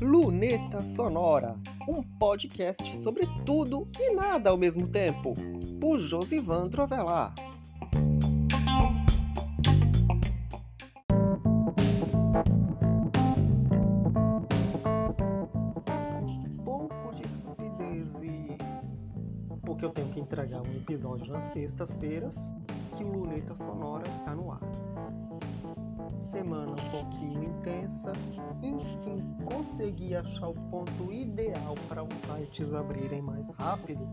Luneta Sonora, um podcast sobre tudo e nada ao mesmo tempo, por Josivan Trovelar. Pouco de rapidez porque eu tenho que entregar um episódio nas sextas-feiras que o Luneta Sonora está no ar semana um pouquinho intensa, enfim, consegui achar o ponto ideal para os sites abrirem mais rápido.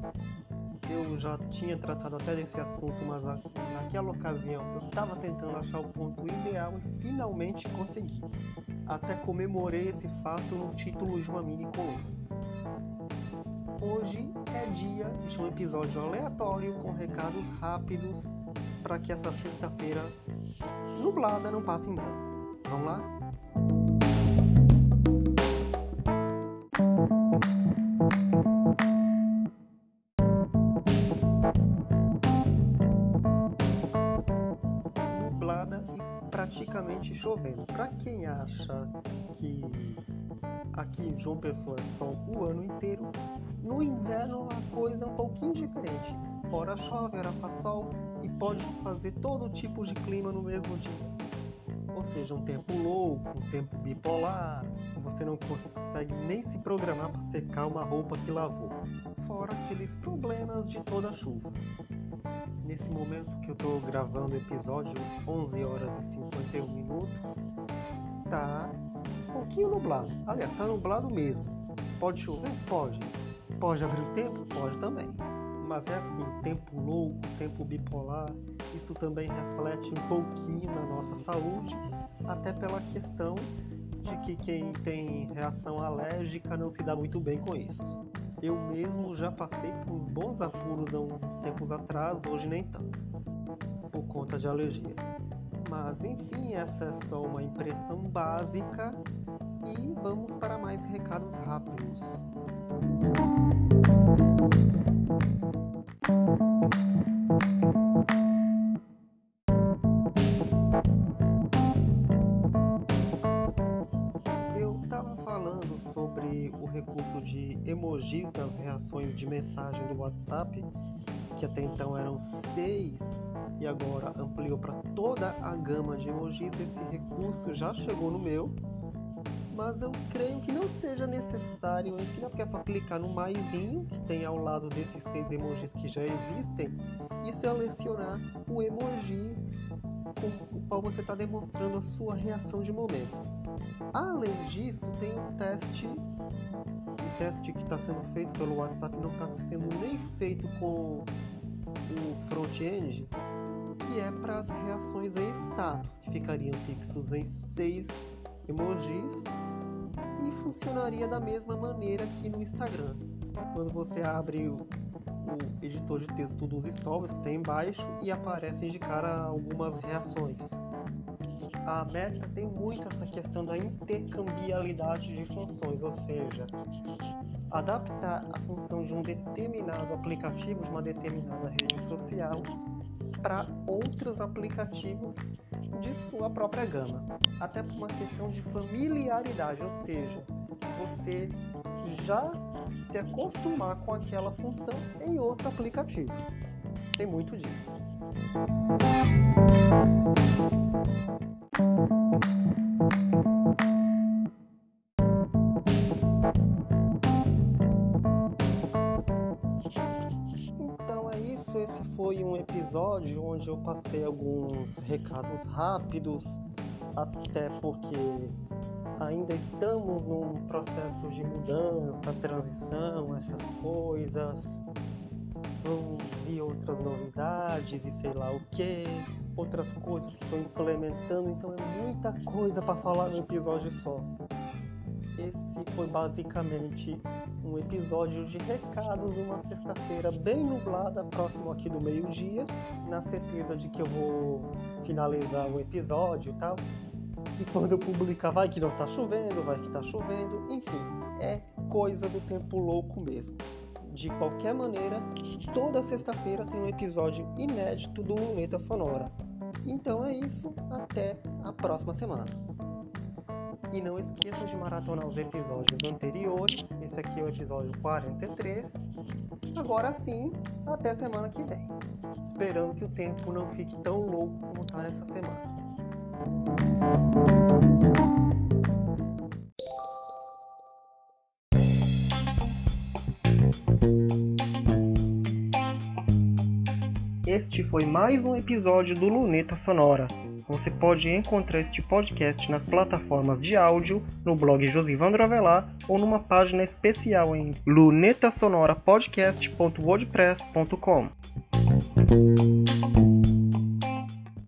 Eu já tinha tratado até desse assunto, mas naquela ocasião eu estava tentando achar o ponto ideal e finalmente consegui. Até comemorei esse fato no título de uma mini coluna. Hoje é dia de um episódio aleatório com recados rápidos para que essa sexta-feira nublada não passe em branco. Vamos lá? Nublada e praticamente chovendo. Para quem acha que aqui em João Pessoa sol o ano inteiro, no inverno a coisa é um pouquinho diferente. Ora chove, ora faz sol, e pode fazer todo tipo de clima no mesmo dia. Ou seja, um tempo louco, um tempo bipolar, você não consegue nem se programar para secar uma roupa que lavou. Fora aqueles problemas de toda chuva. Nesse momento que eu estou gravando o episódio, 11 horas e 51 minutos, pouquinho nublado. Aliás, tá nublado mesmo. Pode chover? Pode. Pode abrir o tempo? Pode também mas é assim, tempo louco, tempo bipolar, isso também reflete um pouquinho na nossa saúde, até pela questão de que quem tem reação alérgica não se dá muito bem com isso. Eu mesmo já passei por uns bons apuros há uns tempos atrás, hoje nem tanto, por conta de alergia. Mas enfim, essa é só uma impressão básica e vamos para mais recados rápidos. Eu estava falando sobre o recurso de emojis nas reações de mensagem do WhatsApp, que até então eram seis e agora ampliou para toda a gama de emojis. Esse recurso já chegou no meu, mas eu creio que não seja necessário ensinar, porque é só clicar no maisinho que tem ao lado desses seis emojis que já existem e selecionar o emoji com o qual você está demonstrando a sua reação de momento. Além disso, tem o teste, o teste que está sendo feito pelo WhatsApp não está sendo nem feito com o front-end, que é para as reações em status, que ficariam fixos em seis emojis e funcionaria da mesma maneira que no Instagram. Quando você abre o, o editor de texto dos stories que tem embaixo e aparecem de cara algumas reações. A Meta tem muito essa questão da intercambiabilidade de funções, ou seja, adaptar a função de um determinado aplicativo, de uma determinada rede social, para outros aplicativos de sua própria gama, até por uma questão de familiaridade, ou seja, você já se acostumar com aquela função em outro aplicativo. Tem muito disso. Esse foi um episódio onde eu passei alguns recados rápidos, até porque ainda estamos num processo de mudança, transição, essas coisas. Vão vir outras novidades e sei lá o que, outras coisas que estou implementando, então é muita coisa para falar num episódio só. Esse foi basicamente um episódio de recados numa sexta-feira bem nublada, próximo aqui do meio-dia, na certeza de que eu vou finalizar o episódio e tal. E quando eu publicar, vai que não tá chovendo, vai que tá chovendo, enfim, é coisa do tempo louco mesmo. De qualquer maneira, toda sexta-feira tem um episódio inédito do Luneta Sonora. Então é isso, até a próxima semana. E não esqueça de maratonar os episódios anteriores. Esse aqui é o episódio 43. Agora sim, até semana que vem. Esperando que o tempo não fique tão louco como está nessa semana. Este foi mais um episódio do Luneta Sonora. Você pode encontrar este podcast nas plataformas de áudio, no blog Josivandro Avelar ou numa página especial em lunetasonorapodcast.wordpress.com.